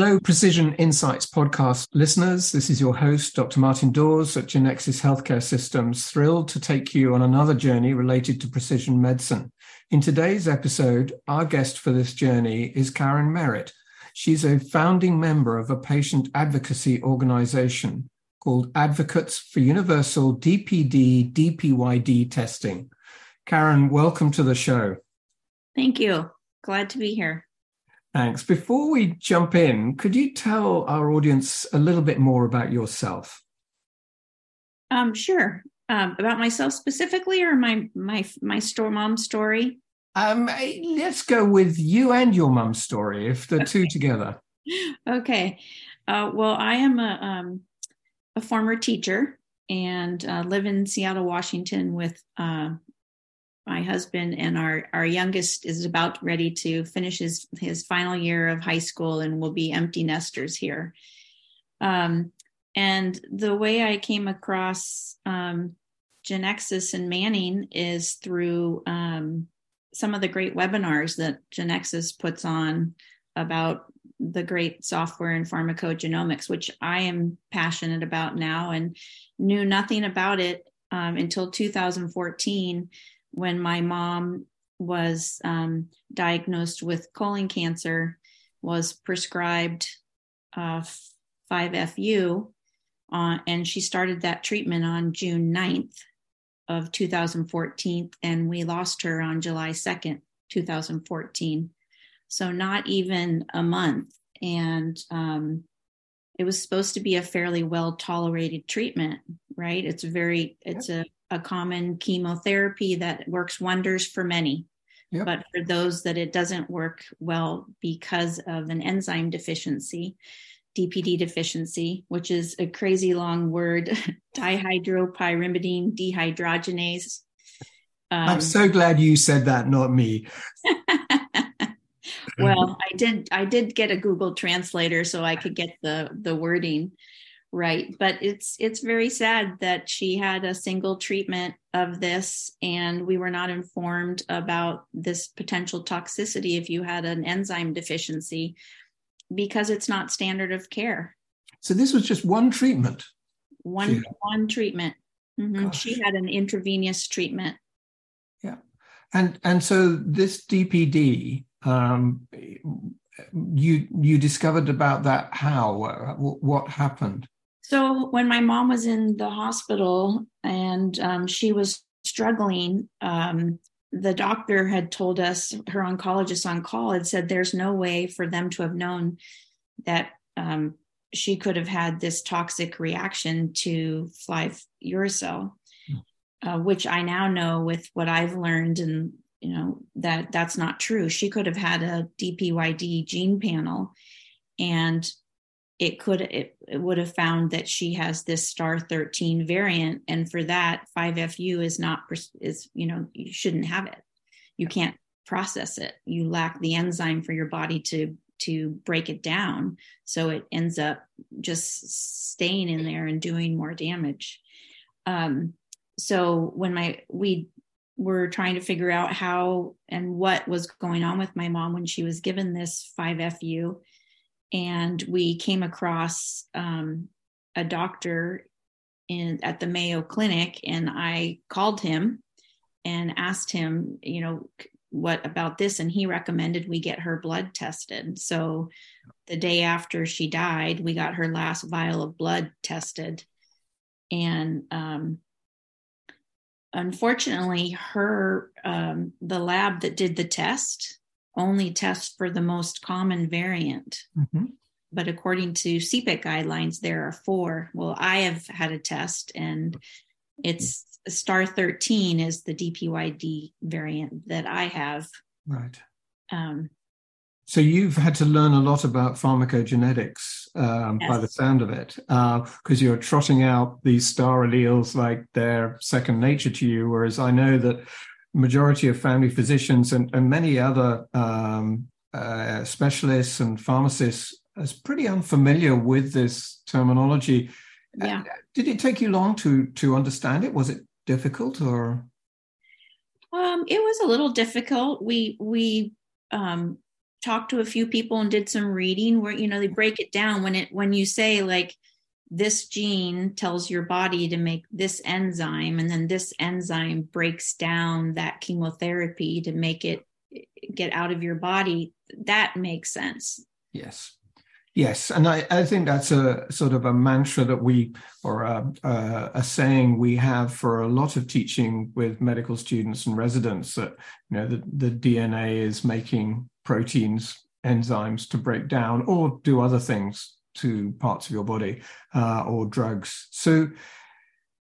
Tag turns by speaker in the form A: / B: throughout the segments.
A: Hello, Precision Insights podcast listeners. This is your host, Dr. Martin Dawes at GenXys Healthcare Systems, thrilled to take you on another journey related to precision medicine. In today's episode, our guest for this journey is Karen Merritt. She's a founding member of a patient advocacy organization called Advocates for Universal DPD DPYD Testing. Karen, welcome to the show.
B: Thank you. Glad to be here.
A: Thanks. Before we jump in, could you tell our audience a little bit more about yourself?
B: Um, sure. Um, about myself specifically, or my my my store mom story.
A: Um, let's go with you and your mom's story, if the okay. two together.
B: Okay. Uh, well, I am a um, a former teacher and uh, live in Seattle, Washington, with uh, my husband and our our youngest is about ready to finish his his final year of high school and will be empty nesters here. Um, and the way i came across um, GenXys and manning is through um, some of the great webinars that GenXys puts on about the great software in pharmacogenomics which i am passionate about now and knew nothing about it um, until 2014 when my mom was um, diagnosed with colon cancer, was prescribed uh, 5FU, uh, and she started that treatment on June 9th of 2014, and we lost her on July 2nd, 2014. So not even a month. And um, it was supposed to be a fairly well tolerated treatment, right? It's very, it's a a common chemotherapy that works wonders for many. Yep. But for those that it doesn't work well because of an enzyme deficiency, DPD deficiency, which is a crazy long word, dihydropyrimidine dehydrogenase.
A: Um, I'm so glad you said that, not me.
B: well, I did. I did get a Google translator so I could get the the wording right. But it's it's very sad that she had a single treatment of this and we were not informed about this potential toxicity if you had an enzyme deficiency because it's not standard of care.
A: So this was just one treatment.
B: One one treatment. Mm-hmm. she had an intravenous treatment.
A: Yeah. And and so this dpd um you you discovered about that how what happened
B: so when my mom was in the hospital and um, she was struggling, um, the doctor had told us, her oncologist on call had said, there's no way for them to have known that um, she could have had this toxic reaction to fly uracil, uh, which I now know with what I've learned and you know that that's not true. She could have had a DPYD gene panel, and it could it, it, would have found that she has this star 13 variant and for that 5fu is not is you know you shouldn't have it. You can't process it. You lack the enzyme for your body to to break it down. So it ends up just staying in there and doing more damage. Um, so when my we were trying to figure out how and what was going on with my mom when she was given this 5fu and we came across um, a doctor in at the Mayo Clinic, and I called him and asked him, you know, what about this, and he recommended we get her blood tested. So the day after she died, we got her last vial of blood tested, and um, unfortunately, her um, the lab that did the test only test for the most common variant. Mm-hmm. But according to CPIC guidelines, there are four. Well, I have had a test and it's star 13 is the DPYD variant that I have.
A: Right. Um, so you've had to learn a lot about pharmacogenetics um, yes. by the sound of it, because uh, you're trotting out these star alleles like they're second nature to you. Whereas I know that majority of family physicians and, and many other um, uh, specialists and pharmacists is pretty unfamiliar with this terminology. Yeah. Did it take you long to to understand it? Was it difficult or?
B: Um, it was a little difficult. We we um, talked to a few people and did some reading where you know they break it down when it when you say like this gene tells your body to make this enzyme and then this enzyme breaks down that chemotherapy to make it get out of your body. That makes sense.
A: Yes. Yes. And i, I think that's a sort of a mantra that we or a, a, a, saying we have for a lot of teaching with medical students and residents that you know the, the dna is making proteins enzymes to break down or do other things to parts of your body uh, or drugs. So,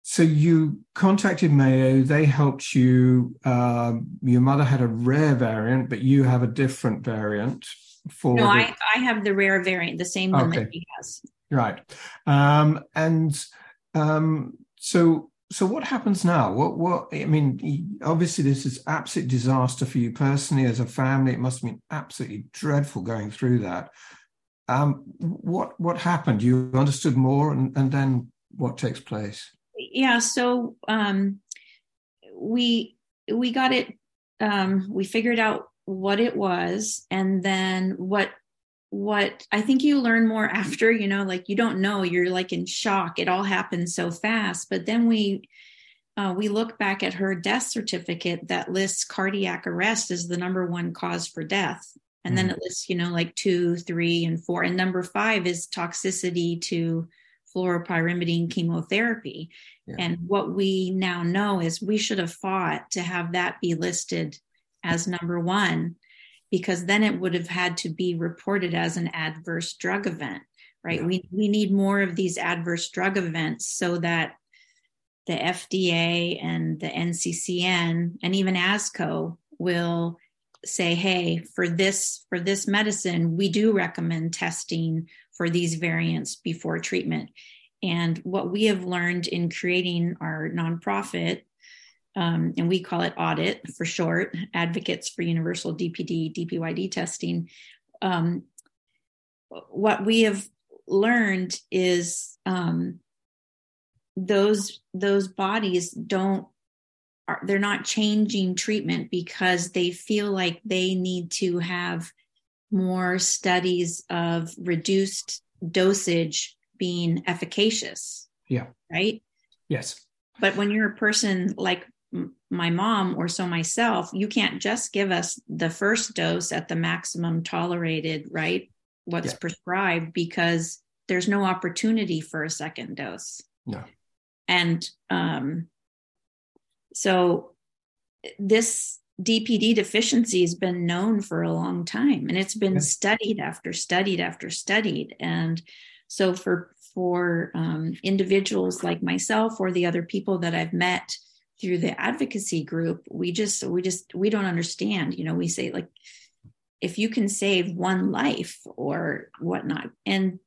A: so you contacted Mayo. They helped you. Um, your mother had a rare variant, but you have a different variant. For
B: no, the... I I have the rare variant, the same one okay. that he has.
A: Right, um, and um, so so what happens now? What what I mean, obviously this is absolute disaster for you personally as a family. It must have been absolutely dreadful going through that. Um, what what happened? You understood more, and, and then what takes place?
B: Yeah, so um, we we got it. Um, we figured out what it was, and then what what I think you learn more after. You know, like you don't know. You're like in shock. It all happened so fast. But then we uh, we look back at her death certificate that lists cardiac arrest as the number one cause for death and then it lists you know like two three and four and number five is toxicity to fluoropyrimidine chemotherapy yeah. and what we now know is we should have fought to have that be listed as number one because then it would have had to be reported as an adverse drug event right yeah. we we need more of these adverse drug events so that the FDA and the NCCN and even ASCO will say hey for this for this medicine we do recommend testing for these variants before treatment. And what we have learned in creating our nonprofit um, and we call it audit for short advocates for universal dpd dpyd testing um, what we have learned is um, those those bodies don't are they're not changing treatment because they feel like they need to have more studies of reduced dosage being efficacious.
A: Yeah.
B: Right?
A: Yes.
B: But when you're a person like my mom or so myself, you can't just give us the first dose at the maximum tolerated, right? What's yeah. prescribed because there's no opportunity for a second dose.
A: No.
B: And um so this DPD deficiency has been known for a long time and it's been studied after studied after studied. And so for for um, individuals like myself or the other people that I've met through the advocacy group, we just we just we don't understand. You know, we say like if you can save one life or whatnot, and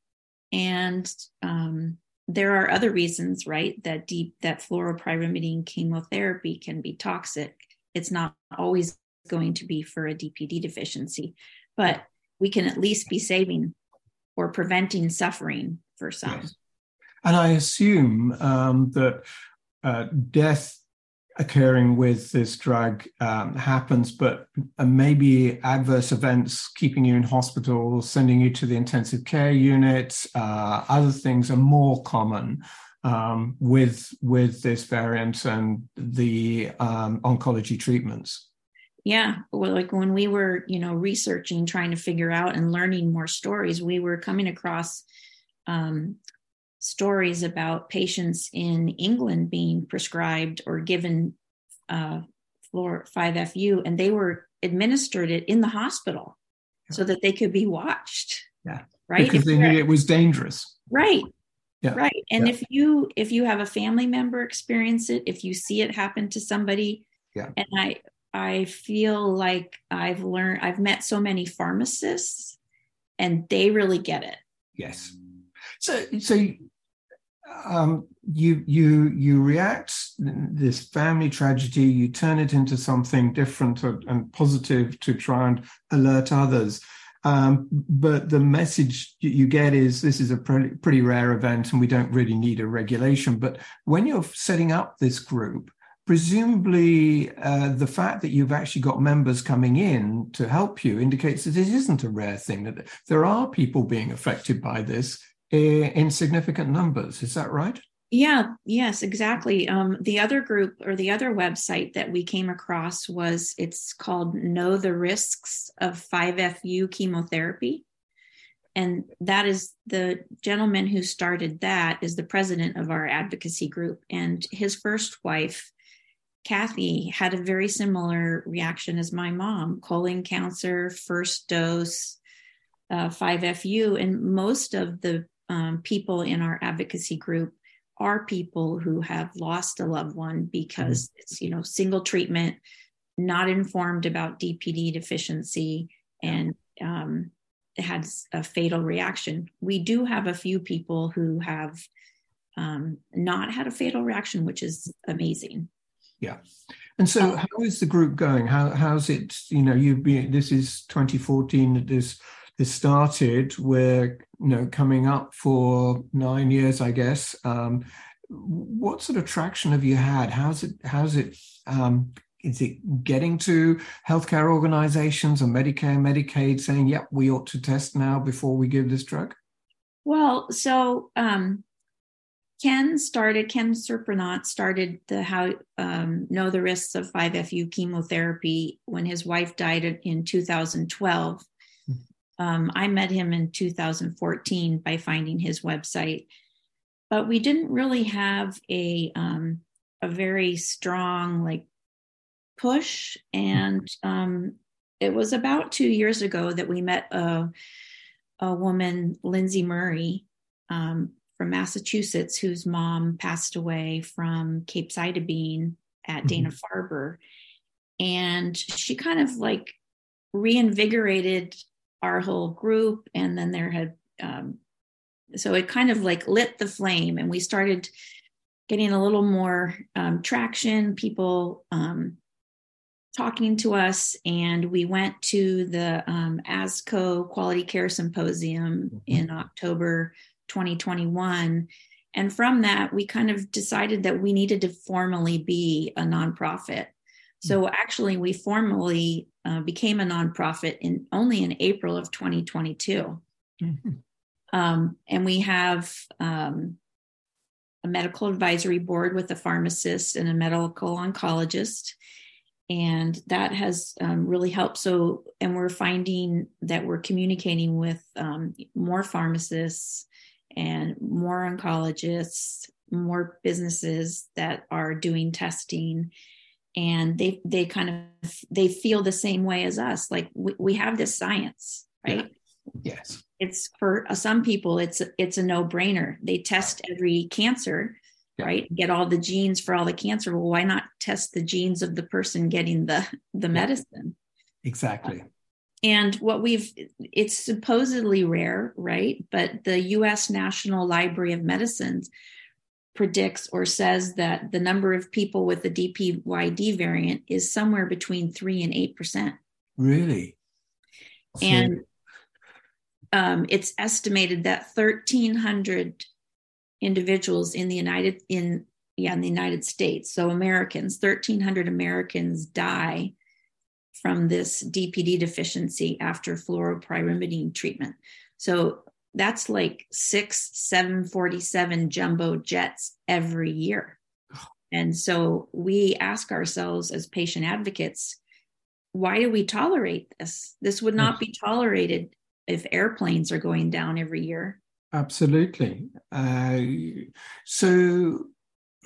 B: and um, there are other reasons, right, that deep that fluoropyrimidine chemotherapy can be toxic. It's not always going to be for a DPD deficiency, but we can at least be saving or preventing suffering for some. Yes.
A: And I assume um, that uh, death occurring with this drug um, happens, but uh, maybe adverse events keeping you in hospital, sending you to the intensive care unit, uh, other things are more common um, with with this variant and the um, oncology treatments.
B: Yeah, well, like when we were, you know, researching, trying to figure out and learning more stories, we were coming across um, stories about patients in England being prescribed or given uh, Fluor 5FU, and they were administered it in the hospital yeah. so that they could be watched.
A: Yeah, right. Because if they knew it was dangerous.
B: Right. Yeah. Right. And yeah. if you if you have a family member experience it, if you see it happen to somebody,
A: yeah.
B: And I I feel like I've learned I've met so many pharmacists, and they really get it.
A: Yes. So so um, you you you react this family tragedy you turn it into something different and positive to try and alert others. Um, but the message you get is this is a pretty, pretty rare event and we don't really need a regulation. But when you're setting up this group presumably uh, the fact that you've actually got members coming in to help you indicates that it isn't a rare thing that there are people being affected by this in significant numbers. Is that right?
B: Yeah yes exactly. Um, the other group or the other website that we came across was it's called know the risks of 5fu chemotherapy. And that is the gentleman who started that is the president of our advocacy group. And his first wife kathy had a very similar reaction as my mom colon cancer first dose uh, 5fu and most of the um, people in our advocacy group are people who have lost a loved one because mm-hmm. it's you know single treatment not informed about dpd deficiency and um, had a fatal reaction. We do have a few people who have um, not had a fatal reaction, which is amazing.
A: Yeah. And so, how is the group going? How how's it? You know, you've been. This is 2014 that this this started. We're you know coming up for nine years, I guess. Um, what sort of traction have you had? How's it? How's it um, is it getting to healthcare organizations or Medicare, Medicaid saying, yep, we ought to test now before we give this drug?
B: Well, so um, Ken started, Ken Surprenant started the how um, know the risks of 5FU chemotherapy when his wife died in 2012. Um, I met him in 2014 by finding his website, but we didn't really have a um, a very strong like push. And um, it was about two years ago that we met a, a woman, Lindsay Murray, um, from Massachusetts, whose mom passed away from Cape capecitabine at mm-hmm. Dana Farber. And she kind of like reinvigorated our whole group. And then there had, um, so it kind of like lit the flame, and we started getting a little more um, traction. People um, talking to us, and we went to the um, ASCO Quality Care Symposium mm-hmm. in October 2021. And from that, we kind of decided that we needed to formally be a nonprofit. So mm-hmm. actually, we formally uh, became a nonprofit in only in April of 2022. Mm-hmm. Um, and we have um, a medical advisory board with a pharmacist and a medical oncologist and that has um, really helped so and we're finding that we're communicating with um, more pharmacists and more oncologists more businesses that are doing testing and they they kind of they feel the same way as us. Like we, we have this science right?
A: Yeah. yes.
B: It's for uh, some people it's it's a no-brainer. They test every cancer yeah. right? Get all the genes for all the cancer. Well why not test the genes of the person getting the the medicine?
A: Exactly.
B: And what we've it's supposedly rare right? But the us national library of medicines predicts or says that the number of people with the dpyd variant is somewhere between 3 and 8%
A: really
B: and um, it's estimated that 1300 individuals in the United in yeah in the United States. So Americans, 1,300 Americans die from this DPD deficiency after fluoropyrimidine treatment. So that's like six 747 jumbo jets every year. And so we ask ourselves as patient advocates, why do we tolerate this? This would not be tolerated if airplanes are going down every year.
A: Absolutely. Uh, so,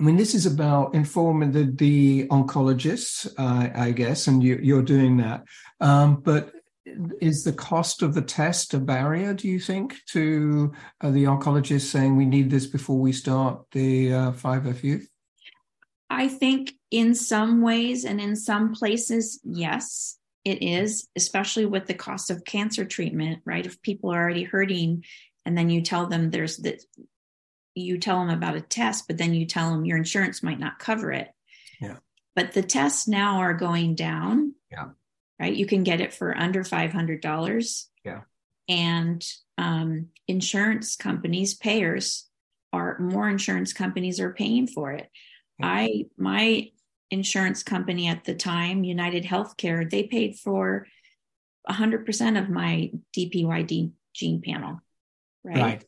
A: I mean, this is about informing the, the oncologists, uh, I guess, and you, are doing that. Um, but is the cost of the test a barrier, do you think, to uh, the oncologists saying we need this before we start the uh, 5FU?
B: I think in some ways and in some places, yes, it is, especially with the cost of cancer treatment, right? If people are already hurting and then you tell them there's this you tell them about a test but then you tell them your insurance might not cover it
A: yeah
B: but the tests now are going down
A: yeah
B: right you can get it for under $500
A: yeah
B: and um, insurance companies payers are more insurance companies are paying for it i my insurance company at the time, United Healthcare, they paid for 100% of my DPYD gene panel. Right. right.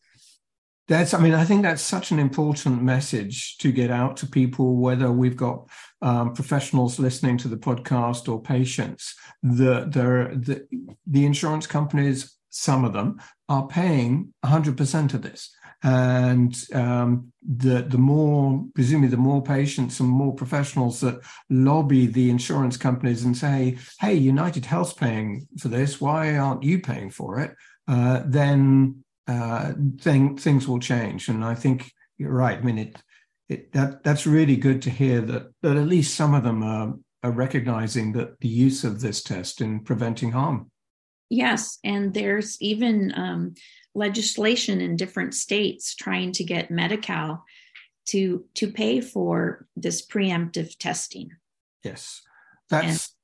A: That's, I mean, I think that's such an important message to get out to people, whether we've got um, professionals listening to the podcast or patients. The, the, the insurance companies, some of them, are paying 100% of this. And um, the the more, presumably, the more patients and more professionals that lobby the insurance companies and say, "Hey, United Health's paying for this. Why aren't you paying for it?" Uh, then uh, thing, things will change. And I think you're right. I mean, it, it that that's really good to hear that that at least some of them are, are recognizing that the use of this test in preventing harm.
B: Yes, and there's even um, legislation in different states trying to get Medi-Cal to to pay for this preemptive testing.
A: Yes, that's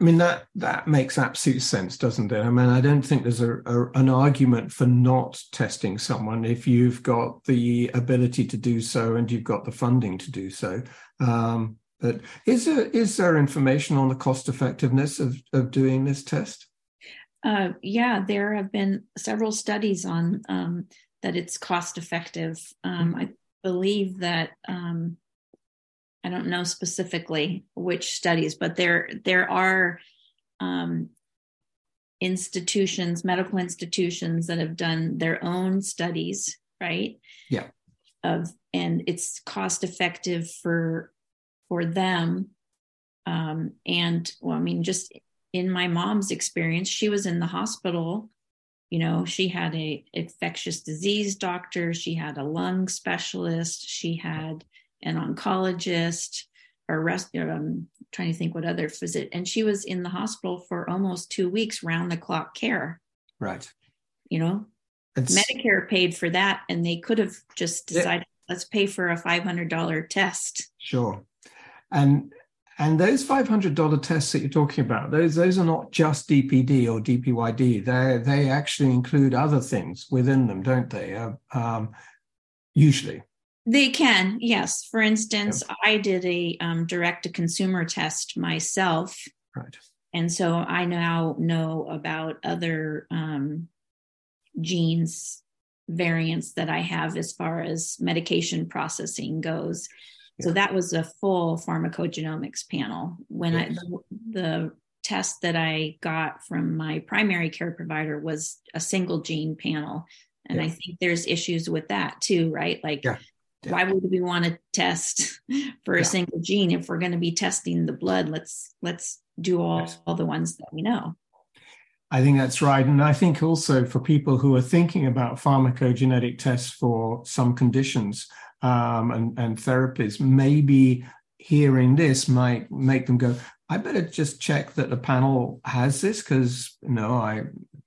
A: I mean that that makes absolute sense, doesn't it? I mean, I don't think there's a, a, an argument for not testing someone if you've got the ability to do so and you've got the funding to do so. Um, but is there is there information on the cost effectiveness of of doing this test?
B: Uh, yeah, there have been several studies on um, that it's cost effective. Um, mm-hmm. I believe that um, I don't know specifically which studies, but there there are um, institutions, medical institutions that have done their own studies, right?
A: Yeah.
B: Of and it's cost effective for for them. Um, and well, I mean, just in my mom's experience, she was in the hospital. You know, she had a infectious disease doctor, she had a lung specialist, she had an oncologist or rest um, trying to think what other visit and she was in the hospital for almost two weeks round the clock care.
A: Right.
B: You know it's, medicare paid for that and they could have just decided yeah. let's pay for a $500 test.
A: Sure. And and those $500 tests that you're talking about those those are not just dpd or dpyd they they actually include other things within them don't they? Uh, um, usually
B: they can, yes. For instance, yep. I did a um, direct to consumer test myself.
A: Right.
B: And so I now know about other um, genes variants that I have as far as medication processing goes. Yeah. So that was a full pharmacogenomics panel. When yes. I the, the test that I got from my primary care provider was a single gene panel. And yeah. I think there's issues with that too, right? Like yeah why would we want to test for a yeah. single gene if we're going to be testing the blood let's let's do all, yes. all the ones that we know
A: i think that's right and i think also for people who are thinking about pharmacogenetic tests for some conditions um, and, and therapies maybe hearing this might make them go i better just check that the panel has this because you know i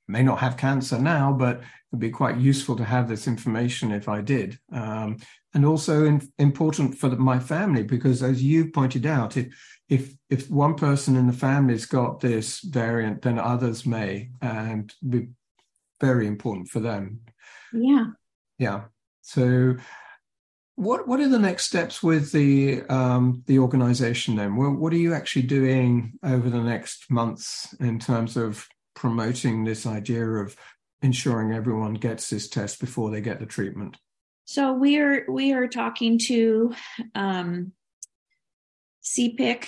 A: may not have cancer now but it would be quite useful to have this information if I did. Um, and also in, important for the, my family because, as you pointed out, if if if one person in the family's got this variant, then others may, and be very important for them.
B: Yeah.
A: Yeah. So, what what are the next steps with the um, the organization then? Well, what are you actually doing over the next months in terms of promoting this idea of ensuring everyone gets this test before they get the treatment?
B: So we are we are talking to um, CPIC.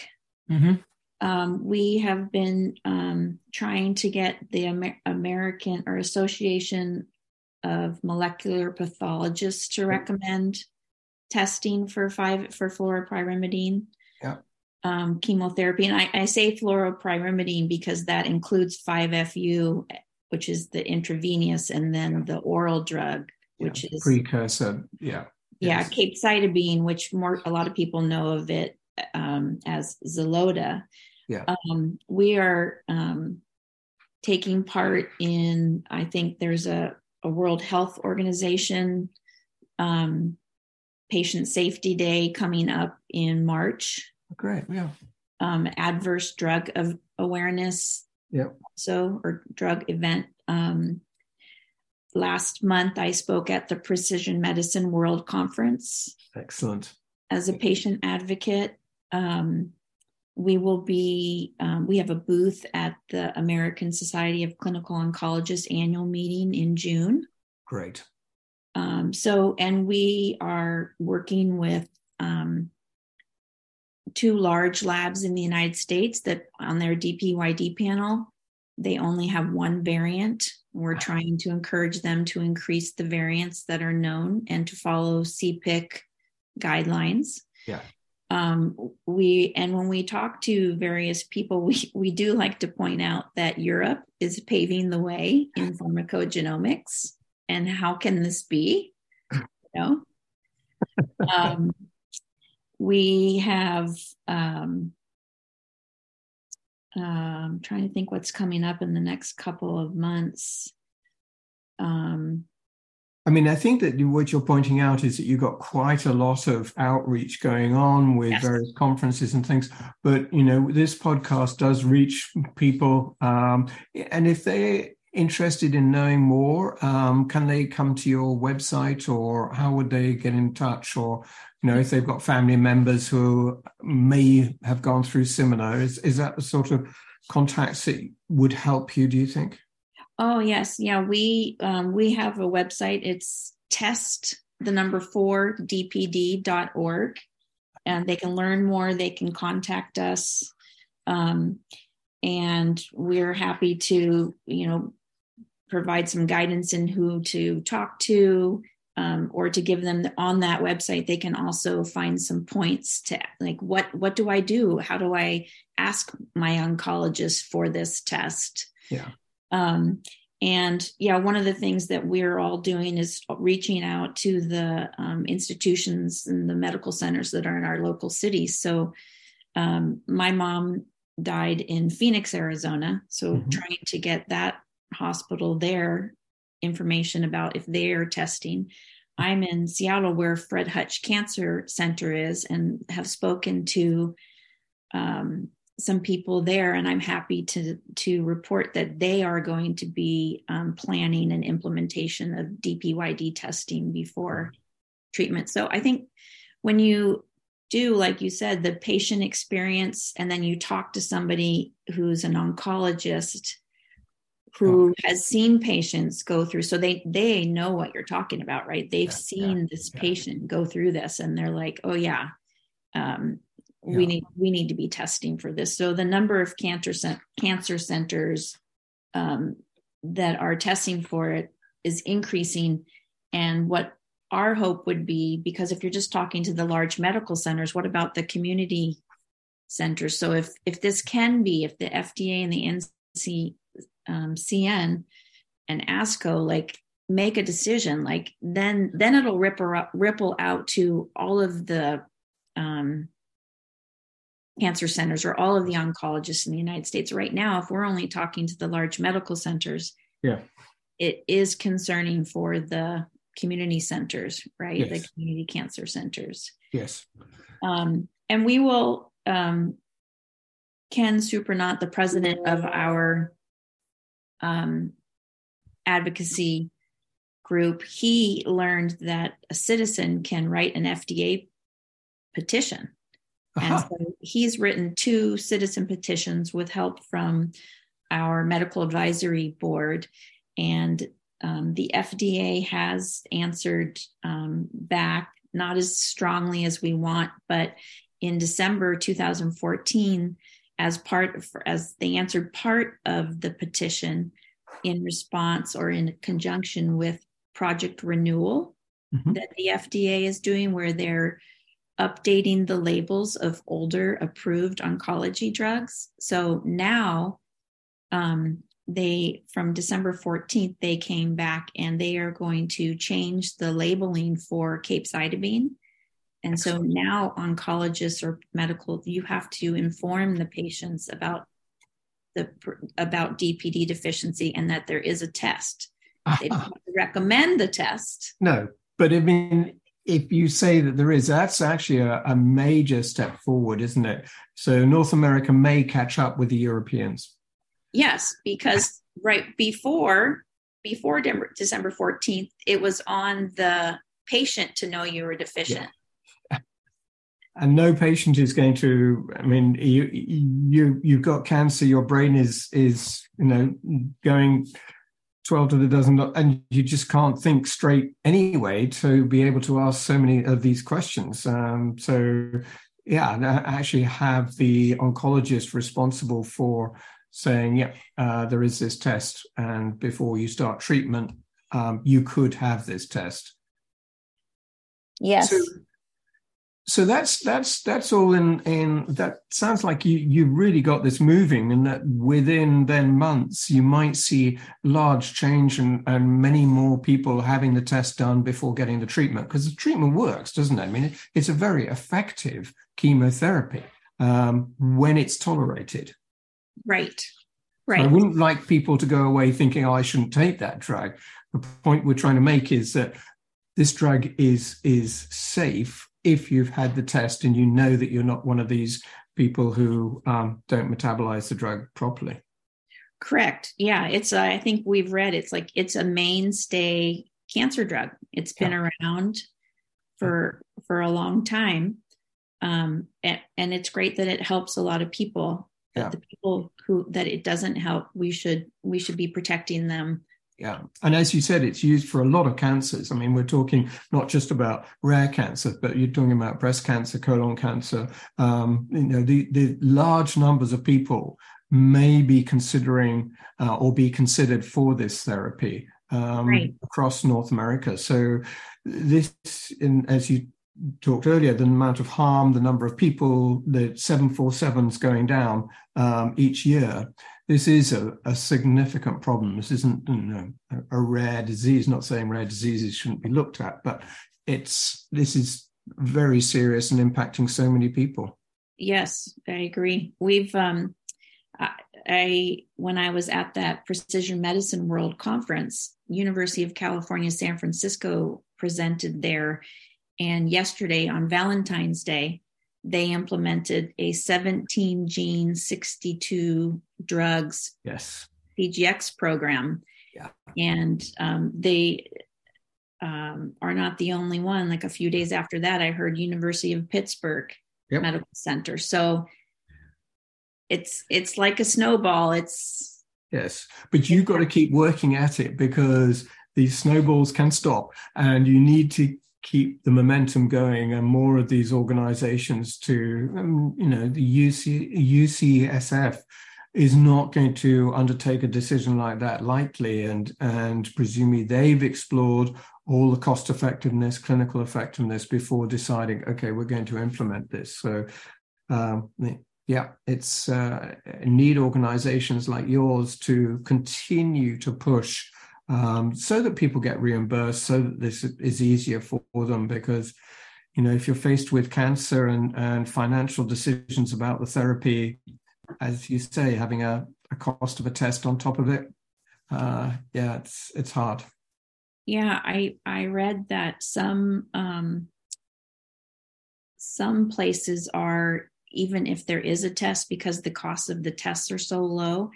B: Mm-hmm. Um, we have been um, trying to get the Amer- American or Association of Molecular Pathologists to recommend testing for five for fluoropyrimidine.
A: Yeah.
B: Um, chemotherapy, and I, I say fluoropyrimidine because that includes 5-FU which is the intravenous, and then the oral drug, which
A: yeah,
B: is
A: precursor. Yeah.
B: Yeah, yes. capecitabine, which more a lot of people know of it um, as Xeloda.
A: Yeah.
B: Um, we are um, taking part in. I think there's a, a World Health Organization um, Patient Safety Day coming up in March.
A: Great. Yeah.
B: Um, adverse drug of awareness
A: yeah.
B: So, or drug event. Um, last month, I spoke at the Precision Medicine World Conference.
A: Excellent.
B: As a patient advocate. um, we will be um, we have a booth at the american society of clinical oncologists annual meeting in june
A: great
B: um, so and we are working with um, two large labs in the united states that on their dpyd panel they only have one variant. We're trying to encourage them to increase the variants that are known and to follow cpic guidelines.
A: Yeah.
B: Um, we and when we talk to various people we we do like to point out that europe is paving the way in pharmacogenomics and how can this be you know um, we have um, uh, i'm trying to think what's coming up in the next couple of months um,
A: I mean, I think that what you're pointing out is that you've got quite a lot of outreach going on with yes. various conferences and things. But you know, this podcast does reach people, um, and if they're interested in knowing more, um, can they come to your website, or how would they get in touch? Or you know, if they've got family members who may have gone through similar, is is that the sort of contacts that would help you? Do you think?
B: Oh yes, yeah. We um, we have a website. It's test the number four dpd.org, and they can learn more. They can contact us, um, and we're happy to you know provide some guidance in who to talk to. Um, or to give them the, on that website they can also find some points to like what what do i do how do i ask my oncologist for this test
A: yeah
B: um, and yeah, one of the things that we're all doing is reaching out to the um, institutions and the medical centers that are in our local cities. So, um, my mom died in Phoenix, Arizona. So, mm-hmm. trying to get that hospital there information about if they're testing. I'm in Seattle, where Fred Hutch Cancer Center is, and have spoken to um, some people there, and I'm happy to to report that they are going to be um, planning an implementation of DPYD testing before treatment. So I think when you do, like you said, the patient experience, and then you talk to somebody who's an oncologist who oh. has seen patients go through so they they know what you're talking about right they've yeah, seen yeah, this yeah. patient go through this and they're like oh yeah um, we need we need to be testing for this so the number of cancer cancer centers um, that are testing for it is increasing and what our hope would be because if you're just talking to the large medical centers what about the community centers so if if this can be if the fda and the nc um, cn and asco like make a decision like then then it'll ripple ripple out to all of the um, cancer centers or all of the oncologists in the United States. Right now, if we're only talking to the large medical centers,
A: yeah,
B: it is concerning for the community centers, right? Yes. The community cancer centers.
A: Yes.
B: Um, and we will, um, Ken Surprenant, the president of our um, advocacy group, he learned that a citizen can write an FDA petition uh-huh. And so he's written two citizen petitions with help from our medical advisory board. And um, the FDA has answered um, back, not as strongly as we want, but in December 2014, as part of, as they answered part of the petition in response or in conjunction with Project Renewal mm-hmm. that the FDA is doing, where they're updating the labels of older approved oncology drugs. So now, um, they from December 14th, they came back and they are going to change the labeling for capecitabine. And so now, oncologists or medical, you have to inform the patients about the about DPD deficiency and that there is a test. Ah. They don't recommend the test.
A: No, but I mean, if you say that there is, that's actually a, a, major step forward, isn't it? So North America may catch up with the Europeans.
B: Yes, because right before before December 14th, it was on the patient to know you were deficient. Yeah.
A: And no patient is going to i mean you you you've got cancer your brain is is you know going 12 to the dozen and you just can't think straight anyway to be able to ask so many of these questions. Um, so yeah actually have the oncologist responsible for saying yeah uh, there is this test and before you start treatment um, you could have this test.
B: Yes.
A: So, so that's that's that's all in in that sounds like you you really got this moving and that within then months you might see large change and and many more people having the test done before getting the treatment because the treatment works doesn't it? I mean it's a very effective chemotherapy um, when it's tolerated.
B: Right. Right.
A: So i wouldn't like people to go away thinking oh i shouldn't take that drug. The point we're trying to make is that this drug is is safe if you've had the test and you know that you're not one of these people who um, don't metabolize the drug properly.
B: Correct. Yeah, it's. Uh, I think we've read it's like it's a mainstay cancer drug. It's been yeah. around for for a long time, um, and, and, it's great that it helps a lot of people. Yeah. The people who that it doesn't help, we should we should be protecting them
A: yeah. And as you said, it's used for a lot of cancers. I mean, we're talking not just about rare cancer, but you're talking about breast cancer, colon cancer. Um, you know, the, the large numbers of people may be considering uh, or be considered for this therapy um, right. across North America. So, this, in, as you talked earlier, the amount of harm, the number of people, the 747s going down um, each year this is a, a, significant problem. This isn't you know, a, rare disease. Not saying rare diseases shouldn't be looked at, but it's this is very serious and impacting so many people.
B: Yes, I agree. We've um, I, I when I was at that Precision Medicine World Conference, University of California, San Francisco presented there, and yesterday on Valentine's Day, they implemented a 17 gene 62 drugs
A: yes.
B: PGx program.
A: Yeah.
B: And um, they um, are not the only one. Like a few days after that i heard university of pittsburgh yep. medical center. So it's it's like a snowball. It's
A: yes. But you've got to keep working at it because these snowballs can stop and you need to keep the momentum going and more of these organizations to, um, you know, the UC, UCSF is not going to undertake a decision like that lightly. And, and presumably they've explored all the cost effectiveness, clinical effectiveness before deciding, okay, we're going to implement this. So, um, yeah, it's uh, need organizations like yours to continue to push um, so that people get reimbursed, so that this is easier for them. Because, you know, if you're faced with cancer and, and financial decisions about the therapy, as you say, having a, a cost of a test on top of it, uh, yeah, it's it's hard.
B: Yeah, I I read that some um, some places are even if there is a test because the cost of the tests are so low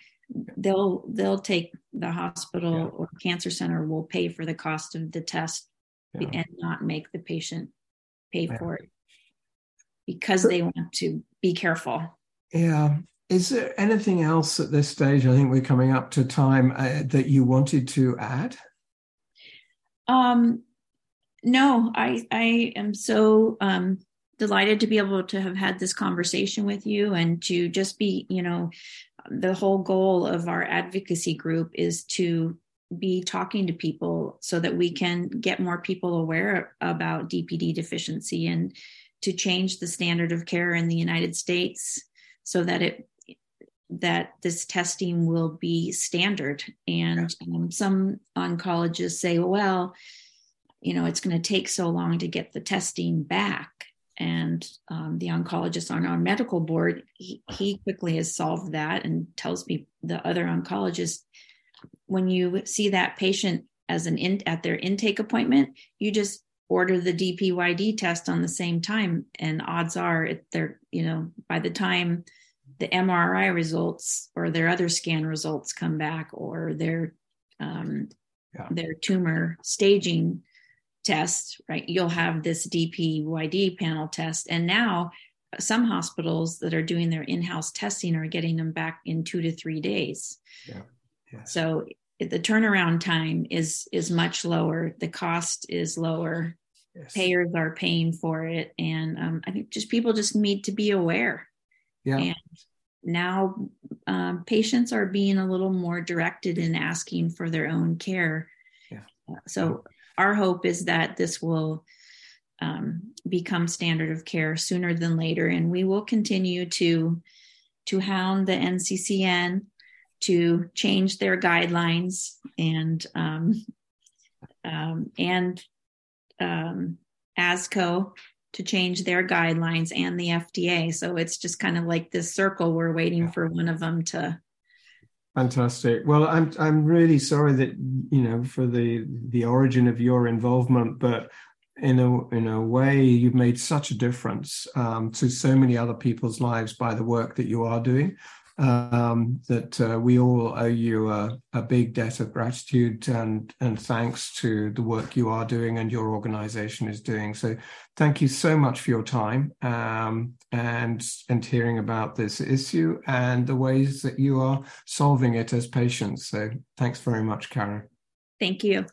B: they'll they'll take the hospital yeah. or cancer center will pay for the cost of the test yeah. and not make the patient pay yeah. for it because they want to be careful
A: yeah is there anything else at this stage i think we're coming up to time uh, that you wanted to add
B: um no i i am so um delighted to be able to have had this conversation with you and to just be you know the whole goal of our advocacy group is to be talking to people so that we can get more people aware about DPD deficiency and to change the standard of care in the United States so that it that this testing will be standard. And um, some oncologists say well you know it's going to take so long to get the testing back and um, the oncologist on our medical board he, he quickly has solved that and tells me the other oncologist when you see that patient as an in, at their intake appointment you just order the dpyd test on the same time and odds are they're you know by the time the mri results or their other scan results come back or their um, yeah. their tumor staging test, right? You'll have this DPYD panel test. And now some hospitals that are doing their in-house testing are getting them back in two to three days. Yeah. yeah. So the turnaround time is is much lower. The cost is lower. Yes. Payers are paying for it, and um, I think just people just need to be aware. Yeah. And now um, patients are being a little more directed in asking for their own care. Yeah. So our hope is that this will um, become standard of care sooner than later, and we will continue to to hound the NCCN to change their guidelines and um, um, and um, ASCO to change their guidelines and the FDA. So it's just kind of like this circle. We're waiting for one of them to.
A: Fantastic. Well, I'm I'm really sorry that you know for the the origin of your involvement, but in a in a way you've made such a difference um, to so many other people's lives by the work that you are doing um, that uh, we all owe you a, a, big debt of gratitude and and thanks to the work you are doing and your organization is doing. So thank you so much for your time um, and and hearing about this issue and the ways that you are solving it as patients. So thanks very much, Karen.
B: Thank you.